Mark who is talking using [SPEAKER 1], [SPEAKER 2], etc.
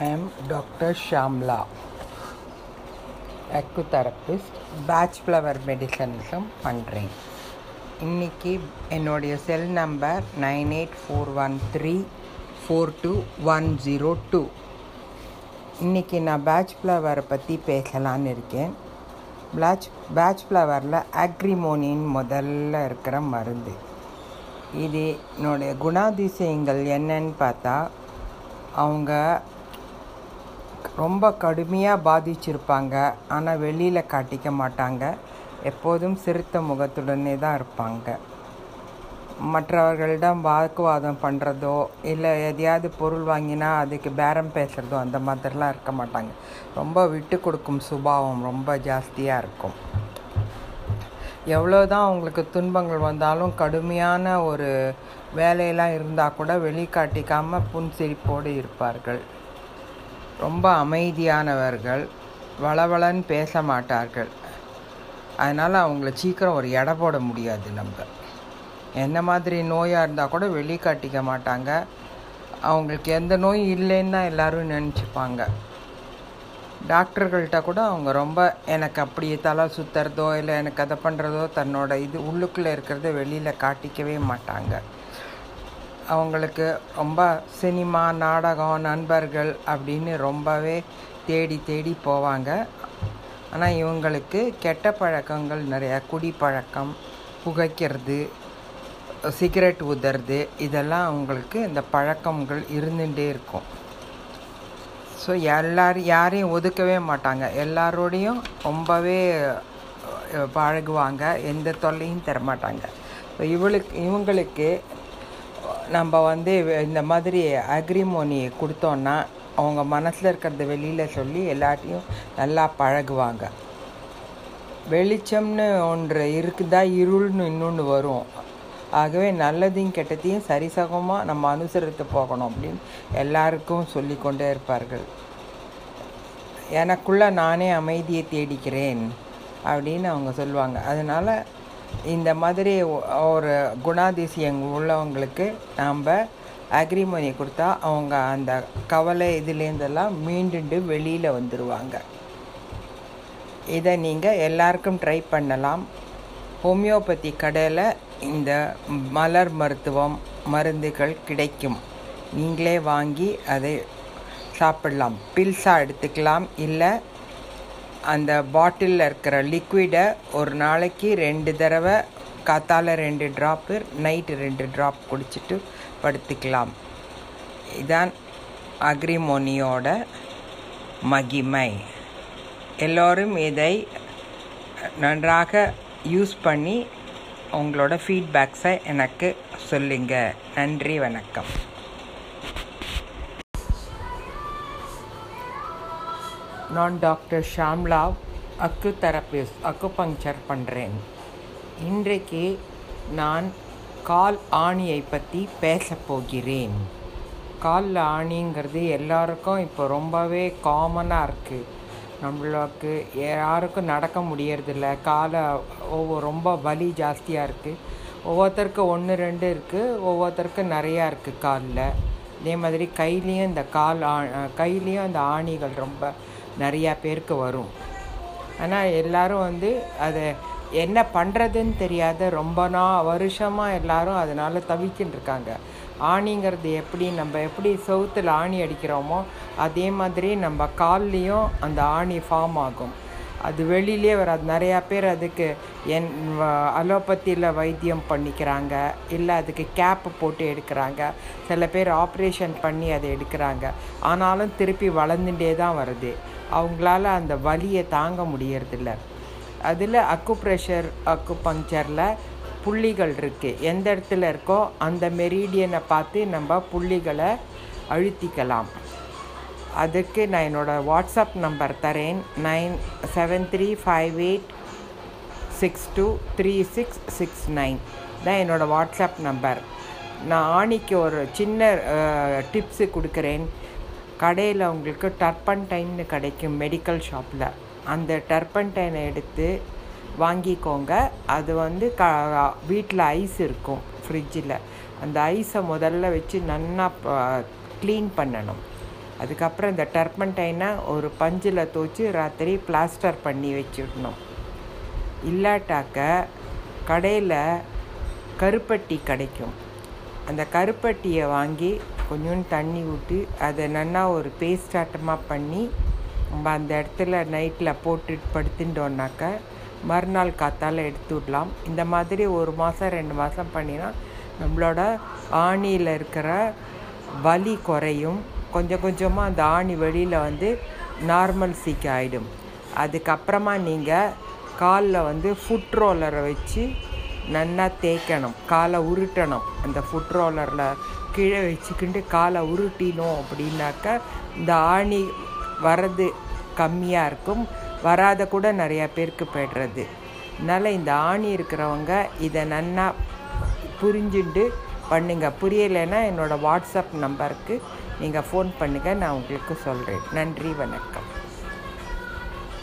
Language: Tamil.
[SPEAKER 1] I am Dr. Shamla, acutherapist Bach flower மெடிசன்ஸும் பண்ணுறேன் இன்றைக்கி என்னுடைய cell number nine eight four one three four two one zero two இன்றைக்கி நான் பேட்ச் ஃப்ளவரை பற்றி பேசலான்னு இருக்கேன். பேட்ச் பேட்ச் ஃப்ளவரில் ஆக்ரிமோனின் முதல்ல இருக்கிற மருந்து. இது என்னுடைய குணாதிசயங்கள் என்னன்னு பார்த்தா அவங்க ரொம்ப கடுமையாக பாதிச்சிருப்பாங்க. ஆனால் வெளியில் காட்டிக்க மாட்டாங்க. எப்போதும் சிறுத்த முகத்துடனே தான் இருப்பாங்க. மற்றவர்களிடம் வாக்குவாதம் பண்ணுறதோ இல்லை எதையாவது பொருள் வாங்கினா அதுக்கு பேரம் பேசுகிறதோ அந்த மாதிரிலாம் இருக்க மாட்டாங்க. ரொம்ப விட்டு கொடுக்கும் சுபாவம் ரொம்ப ஜாஸ்தியாக இருக்கும். எவ்வளோ தான் அவங்களுக்கு துன்பங்கள் வந்தாலும் கடுமையான ஒரு வேலையெல்லாம் இருந்தால் கூட வெளிக்காட்டிக்காமல் புன்சிரிப்போடு இருப்பார்கள். ரொம்ப அமைதியானவர்கள் வளவளன்னு பேச மாட்டார்கள். அதனால் அவங்கள சீக்கிரம் ஒரு எடை போட முடியாது நம்ம என்ன மாதிரி நோயாக இருந்தால் கூட வெளிக்காட்டிக்க மாட்டாங்க. அவங்களுக்கு எந்த நோயும் இல்லைன்னு தான் எல்லோரும் நினச்சிப்பாங்க. டாக்டர்கள்ட்ட கூட அவங்க ரொம்ப எனக்கு அப்படி தலை சுற்றுறதோ இல்லை எனக்கு அதை பண்ணுறதோ தன்னோட இது உள்ளுக்குள்ளே இருக்கிறத வெளியில் காட்டிக்கவே மாட்டாங்க. அவங்களுக்கு ரொம்ப சினிமா நாடகம் நண்பர்கள் அப்படின்னு ரொம்பவே தேடி தேடி போவாங்க. ஆனால் இவங்களுக்கு கெட்ட பழக்கங்கள் நிறையா. குடிப்பழக்கம் புகைக்கிறது சிகரெட் உதறது இதெல்லாம் அவங்களுக்கு இந்த பழக்கங்கள் இருந்துகிட்டே இருக்கும். ஸோ எல்லாரும் யாரையும் ஒதுக்கவே மாட்டாங்க. எல்லாரோடையும் ரொம்பவே பழகுவாங்க. எந்த தொல்லையும் தரமாட்டாங்க. ஸோ இவளுக்கு இவங்களுக்கு நம்ம வந்து இந்த மாதிரி அக்ரிமோனி கொடுத்தோன்னா அவங்க மனசில் இருக்கிறத வெளியில் சொல்லி எல்லாத்தையும் நல்லா பழகுவாங்க. வெளிச்சம்னு ஒன்று இருக்குதா இருள்னு இன்னொன்று வரும். ஆகவே நல்லதையும் கெட்டதையும் சரிசகமாக நம்ம அனுசரித்து போகணும் அப்படின்னு எல்லாருக்கும் சொல்லி கொண்டே இருப்பார்கள். எனக்குள்ளே நானே அமைதியை தேடிக்கிறேன் அப்படின்னு அவங்க சொல்லுவாங்க. அதனால் இந்த மாதிரி ஒரு குணாதிசயம் உள்ளவங்களுக்கு நாம் அக்ரிமோனி கொடுத்தா அவங்க அந்த கவலை இதுலேருந்தெல்லாம் மீண்டுண்டு வெளியில் வந்துடுவாங்க இதை நீங்கள் எல்லாருக்கும் ட்ரை பண்ணலாம். ஹோமியோபதி கடையில் இந்த மலர் மருத்துவம் மருந்துகள் கிடைக்கும். நீங்களே வாங்கி அதை சாப்பிடலாம். பில்ஸாக எடுத்துக்கலாம். இல்லை அந்த பாட்டிலில் இருக்கிற லிக்விடை ஒரு நாளைக்கு ரெண்டு தடவை காத்தால் ரெண்டு ட்ராப்பு நைட்டு ரெண்டு ட்ராப் குடிச்சிட்டு படுத்துக்கலாம். இதான் அக்ரிமோனியோட மகிமை. எல்லோரும் இதை நன்றாக யூஸ் பண்ணி உங்களோட ஃபீட்பேக்ஸை எனக்கு சொல்லுங்கள் நன்றி வணக்கம். நான் டாக்டர் ஷாம்லா அக்கு தெரப்பிஸ்ட் அக்கு பங்க்சர் பண்ணுறேன் இன்றைக்கு நான் கால் ஆணியை பற்றி பேச போகிறேன். காலில் ஆணிங்கிறது எல்லாருக்கும் இப்போ ரொம்பவே காமனாக இருக்குது நம்மளுக்கு யாருக்கும் நடக்க முடியறதில்ல. காலை ஒவ்வொரு ரொம்ப வலி ஜாஸ்தியாக இருக்குது ஒவ்வொருத்தருக்கும் ஒன்று ரெண்டு இருக்குது ஒவ்வொருத்தருக்கும் நிறையா இருக்குது காலில். அதே மாதிரி கையிலையும் இந்த கால் ஆ கையிலையும் அந்த ஆணிகள் ரொம்ப நிறையா பேருக்கு வரும். ஆனால் எல்லோரும் வந்து அதை என்ன பண்ணுறதுன்னு தெரியாத ரொம்ப நாள் வருஷமாக எல்லோரும் அதனால் தவிக்கின்னு இருக்காங்க. ஆணிங்கிறது எப்படி நம்ம எப்படி சவுத்தில் ஆணி அடிக்கிறோமோ அதே மாதிரி நம்ம கால்லேயும் அந்த ஆணி ஃபார்ம் ஆகும். அது வெளியிலே வராது. நிறையா பேர் அதுக்கு என் அலோபத்தியில் வைத்தியம் பண்ணிக்கிறாங்க. இல்லை அதுக்கு கேப்பு போட்டு எடுக்கிறாங்க. சில பேர் ஆப்ரேஷன் பண்ணி அதை எடுக்கிறாங்க. ஆனாலும் திருப்பி வளர்ந்துட்டே தான் வருது. அவங்களால அந்த வலியை தாங்க முடியறதில்ல. அதில் அக்கு ப்ரெஷர் அக்கு பங்க்சரில் புள்ளிகள் இருக்குது எந்த இடத்துல இருக்கோ அந்த மெரீடியனை பார்த்து நம்ம புள்ளிகளை அழுத்திக்கலாம். அதுக்கு நான் என்னோடய வாட்ஸ்அப் நம்பர் தரேன். Nine seven three five eight six two three six six nine. தான் என்னோடய வாட்ஸ்அப் நம்பர். நான் ஆணிக்கு ஒரு சின்ன டிப்ஸு கொடுக்குறேன். கடையில் உங்களுக்கு டர்பன்டைன்னு கிடைக்கும் மெடிக்கல் ஷாப்பில் அந்த டர்பன்டைனை எடுத்து வாங்கிக்கோங்க. அது வந்து க வீட்டில் ஐஸ் இருக்கும் ஃப்ரிட்ஜில் அந்த ஐஸை முதல்ல வச்சு நல்லா க்ளீன் பண்ணணும். அதுக்கப்புறம் இந்த டர்பன்டைனை ஒரு பஞ்சில் தோச்சு ராத்திரி பிளாஸ்டர் பண்ணி வச்சிடணும். இல்லாட்டாக்க கடையில் கருப்பட்டி கிடைக்கும். அந்த கருப்பட்டியை வாங்கி கொஞ்சோண்டு தண்ணி ஊற்றி அதை நல்லா ஒரு பேஸ்ட் ஆட்டமாக பண்ணி நம்ம அந்த இடத்துல நைட்டில் போட்டு படுத்துட்டோன்னாக்க மறுநாள் காத்தால் எடுத்து விடலாம். இந்த மாதிரி ஒரு மாதம் ரெண்டு மாதம் பண்ணினா நம்மளோட ஆணியில் இருக்கிற வலி குறையும். கொஞ்சம் கொஞ்சமாக அந்த ஆணி வெளியில் வந்து நார்மல் சீக்க ஆகிடும் அதுக்கப்புறமா நீங்கள் காலில் வந்து ஃபுட் ரோலரை வச்சு நல்லா தேய்க்கணும் காலை உருட்டணும். அந்த ஃபுட் ரோலரில் கீழே வச்சுக்கிட்டு காலை உருட்டினோம் அப்படின்னாக்க இந்த ஆணி வர்றது கம்மியாக இருக்கும் வராத கூட நிறையா பேருக்கு போய்டுறது. அதனால் இந்த ஆணி இருக்கிறவங்க இதை நல்லா புரிஞ்சுண்டு பண்ணுங்க. புரியலைன்னா என்னோடய வாட்ஸ்அப் நம்பருக்கு நீங்கள் ஃபோன் பண்ணுங்கள் நான் உங்களுக்கு சொல்கிறேன் நன்றி வணக்கம்.